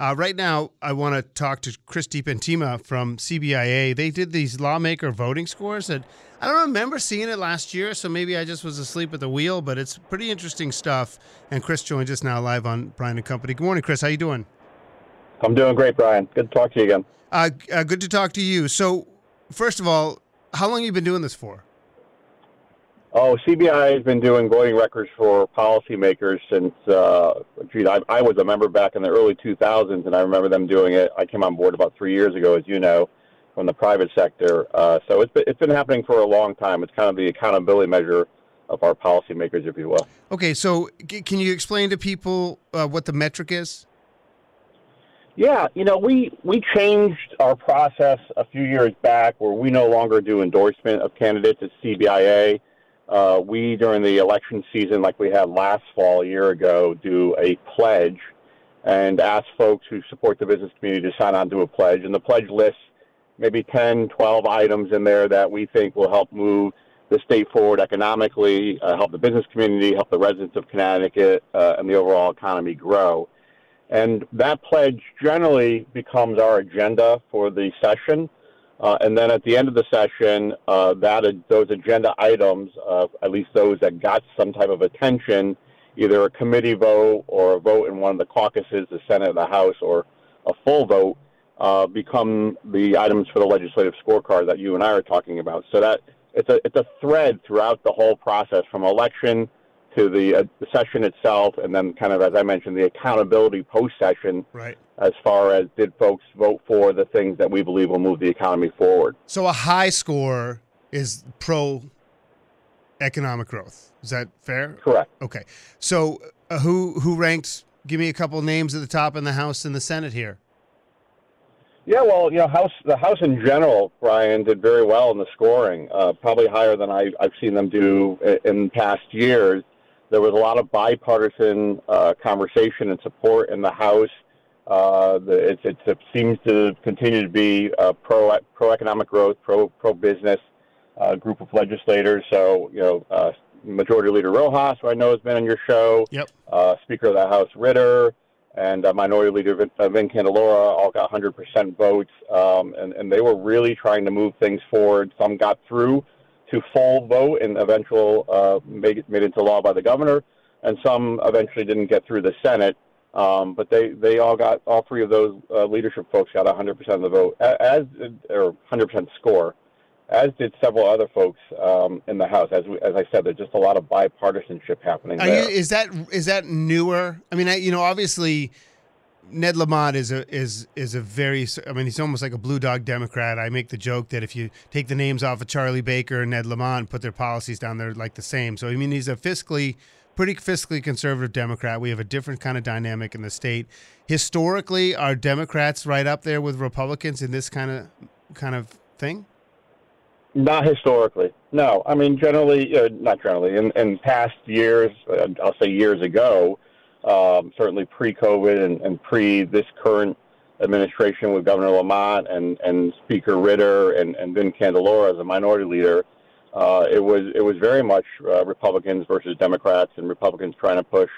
Uh, right now, I want to talk to Chris DiPentima from CBIA. They did these lawmaker voting scores that I don't remember seeing it last year, so maybe I just was asleep at the wheel. But it's pretty interesting stuff. And Chris joins us now live on Brian and Company. Good morning, Chris. How you doing? I'm doing great, Brian. Good to talk to you again. Uh, uh, good to talk to you. So, first of all, how long have you been doing this for? Oh, CBI has been doing voting records for policymakers since, uh, geez, I, I was a member back in the early 2000s, and I remember them doing it. I came on board about three years ago, as you know, from the private sector. Uh, so it's been, it's been happening for a long time. It's kind of the accountability measure of our policymakers, if you will. Okay, so c- can you explain to people uh, what the metric is? Yeah, you know, we we changed our process a few years back where we no longer do endorsement of candidates at CBIA. Uh, we, during the election season, like we had last fall a year ago, do a pledge and ask folks who support the business community to sign on to a pledge. And the pledge lists maybe 10, 12 items in there that we think will help move the state forward economically, uh, help the business community, help the residents of Connecticut, uh, and the overall economy grow. And that pledge generally becomes our agenda for the session. Uh, and then at the end of the session, uh, that those agenda items, uh, at least those that got some type of attention, either a committee vote or a vote in one of the caucuses, the Senate, the House, or a full vote, uh, become the items for the legislative scorecard that you and I are talking about. So that it's a it's a thread throughout the whole process, from election to the, uh, the session itself, and then kind of as I mentioned, the accountability post session. Right. As far as did folks vote for the things that we believe will move the economy forward. So a high score is pro economic growth. Is that fair? Correct. Okay. So uh, who who ranked? Give me a couple names at the top in the House and the Senate here. Yeah, well, you know, House the House in general, Brian did very well in the scoring, uh, probably higher than I, I've seen them do in past years. There was a lot of bipartisan uh, conversation and support in the House. Uh, the, it, it, seems to continue to be a pro pro economic growth, pro pro business uh, group of legislators. So, you know, uh, Majority Leader Rojas, who I know has been on your show, yep. Uh, Speaker of the House Ritter, and uh, Minority Leader Vin, uh, Vin Candelora all got 100% votes, um, and, and they were really trying to move things forward. Some got through to full vote and eventual uh, made, made into law by the governor, and some eventually didn't get through the Senate. Um, but they, they all got all three of those uh, leadership folks got 100% of the vote as or 100% score as did several other folks um, in the House. As we, as I said, there's just a lot of bipartisanship happening there. You, is that is that newer? I mean, I, you know, obviously. Ned Lamont is a is is a very I mean he's almost like a blue dog Democrat. I make the joke that if you take the names off of Charlie Baker and Ned Lamont and put their policies down, they're like the same. So I mean he's a fiscally pretty fiscally conservative Democrat. We have a different kind of dynamic in the state. Historically, are Democrats right up there with Republicans in this kind of kind of thing? Not historically. No, I mean generally, uh, not generally. In, in past years, uh, I'll say years ago, um, certainly pre-COVID and, and pre this current administration with Governor Lamont and, and Speaker Ritter and, and Vin Candelora as a minority leader, uh, it was it was very much uh, Republicans versus Democrats, and Republicans trying to push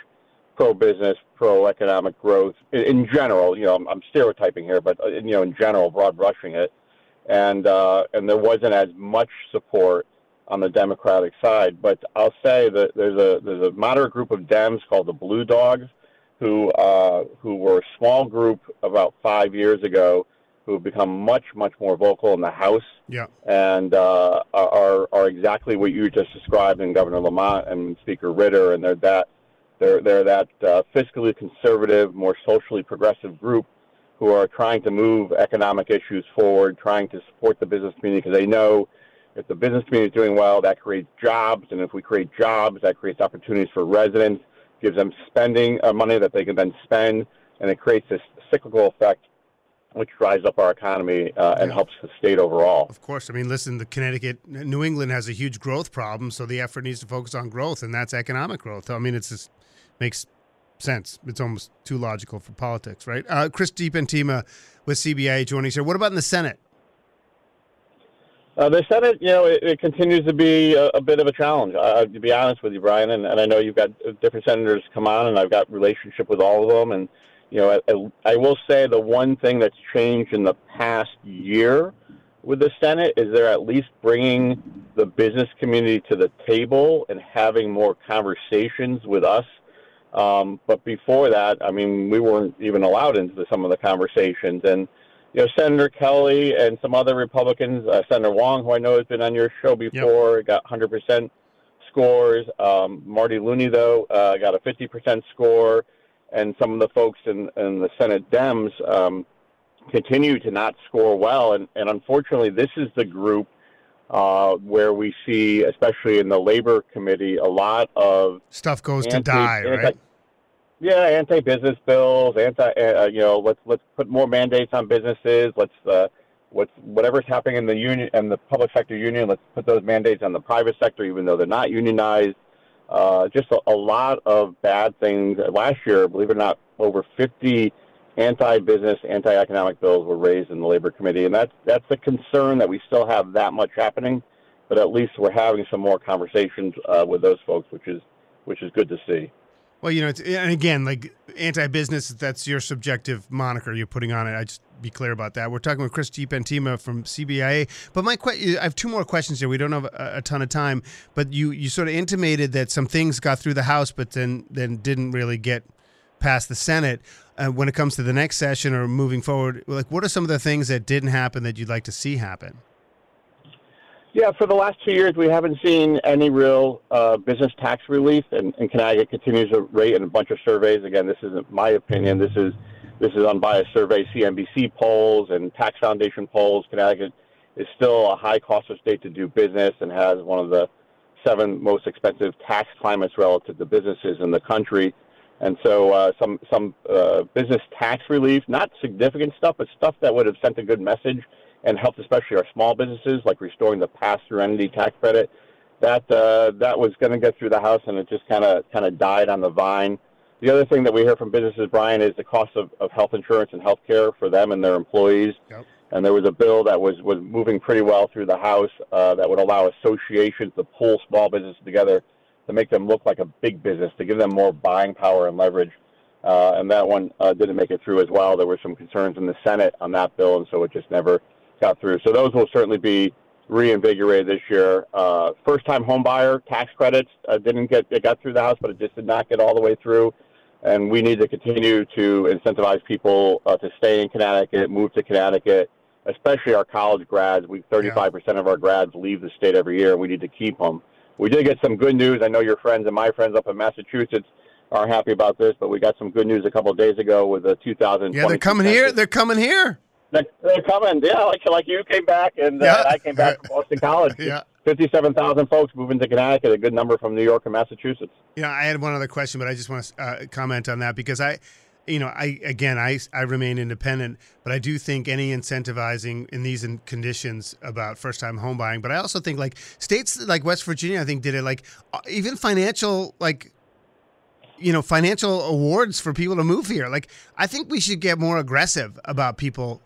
pro-business, pro-economic growth in, in general. You know, I'm, I'm stereotyping here, but uh, you know, in general, broad brushing it and uh, and there wasn't as much support on the Democratic side. But I'll say that there's a there's a moderate group of Dems called the Blue Dogs, who uh, who were a small group about five years ago, who have become much much more vocal in the House. Yeah. And uh, are are exactly what you just described in Governor Lamont and Speaker Ritter, and they're that. They're, they're that uh, fiscally conservative, more socially progressive group who are trying to move economic issues forward, trying to support the business community because they know if the business community is doing well, that creates jobs, and if we create jobs, that creates opportunities for residents, gives them spending uh, money that they can then spend, and it creates this cyclical effect which drives up our economy uh, and yeah. helps the state overall. Of course. I mean, listen, the Connecticut, New England has a huge growth problem, so the effort needs to focus on growth, and that's economic growth. I mean, it just makes sense. It's almost too logical for politics, right? Uh, Chris DiPentima with CBI joining us here. What about in the Senate? Uh, the Senate, you know, it, it continues to be a, a, bit of a challenge. Uh, to be honest with you, Brian, and, and, I know you've got different senators come on, and I've got relationship with all of them, and you know, I, I will say the one thing that's changed in the past year with the Senate is they're at least bringing the business community to the table and having more conversations with us. Um, but before that, I mean, we weren't even allowed into some of the conversations. And, you know, Senator Kelly and some other Republicans, uh, Senator Hwang, who I know has been on your show before, yep. got 100% scores. Um, Marty Looney, though, uh, got a 50% score and some of the folks in, in the Senate Dems um, continue to not score well. And, and unfortunately, this is the group uh, where we see, especially in the Labor Committee, a lot of stuff goes anti, to die, anti, right? Yeah, anti-business bills, anti, uh, you know, let's let's put more mandates on businesses. Let's uh, what's whatever's happening in the union and the public sector union. Let's put those mandates on the private sector, even though they're not unionized. Uh, just a, a, lot of bad things. Last year, believe it or not, over 50 anti-business, anti-economic bills were raised in the labor committee, and that's that's a concern that we still have that much happening. But at least we're having some more conversations uh, with those folks, which is which is good to see. Well, you know, it's, and again, like anti-business, that's your subjective moniker you're putting on it. I just be clear about that. We're talking with Chris DiPentima from CBIA. But my que- I have two more questions here. We don't have a, a, ton of time, but you you sort of intimated that some things got through the House, but then then didn't really get past the Senate. Uh, when it comes to the next session or moving forward, like what are some of the things that didn't happen that you'd like to see happen? Yeah, for the last two years, we haven't seen any real uh, business tax relief, and, and Connecticut continues to rate in a bunch of surveys. Again, this isn't my opinion. This is this is unbiased survey, CNBC polls and Tax Foundation polls. Connecticut is still a high cost of state to do business and has one of the seven most expensive tax climates relative to businesses in the country. And so, uh, some some uh, business tax relief, not significant stuff, but stuff that would have sent a good message and helped especially our small businesses, like restoring the pass-through entity tax credit. That uh, that was going to get through the House, and it just kind of kind of died on the vine. The other thing that we hear from businesses, Brian, is the cost of, of health insurance and health care for them and their employees. Yep. And there was a bill that was, was moving pretty well through the House uh, that would allow associations to pull small businesses together to make them look like a big business, to give them more buying power and leverage. Uh, and that one uh, didn't make it through as well. There were some concerns in the Senate on that bill, and so it just never got through. So those will certainly be reinvigorated this year. Uh, first-time homebuyer tax credits uh, didn't get it got through the House, but it just did not get all the way through. And we need to continue to incentivize people uh, to stay in Connecticut, move to Connecticut, especially our college grads. We 35% yeah. of our grads leave the state every year, and we need to keep them. We did get some good news. I know your friends and my friends up in Massachusetts are happy about this, but we got some good news a couple of days ago with the 2000. Yeah, they're coming census. here. They're coming here. They're, they're coming. Yeah, like like you came back and, uh, yeah. I came back from Boston College. yeah. 57,000 folks moving to Connecticut, a good number from New York and Massachusetts. Yeah, I had one other question, but I just want to uh, comment on that because I, you know, I again, I I remain independent, but I do think any incentivizing in these conditions about first-time home buying. But I also think like states like West Virginia, I think did it like uh, even financial like you know financial awards for people to move here. Like I think we should get more aggressive about people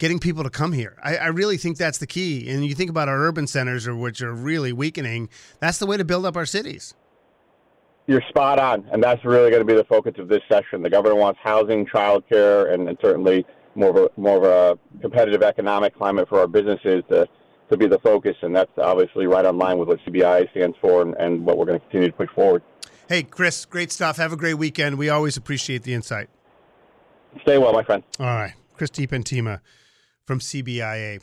getting people to come here. I, I, really think that's the key. And you think about our urban centers, or which are really weakening. That's the way to build up our cities. You're spot on, and that's really going to be the focus of this session. The governor wants housing, childcare, and, and certainly more of a more of a competitive economic climate for our businesses to to be the focus, and that's obviously right on line with what CBI stands for and, and what we're going to continue to push forward. Hey, Chris, great stuff. Have a great weekend. We always appreciate the insight. Stay well, my friend. All right. Chris DiPentima from CBIA.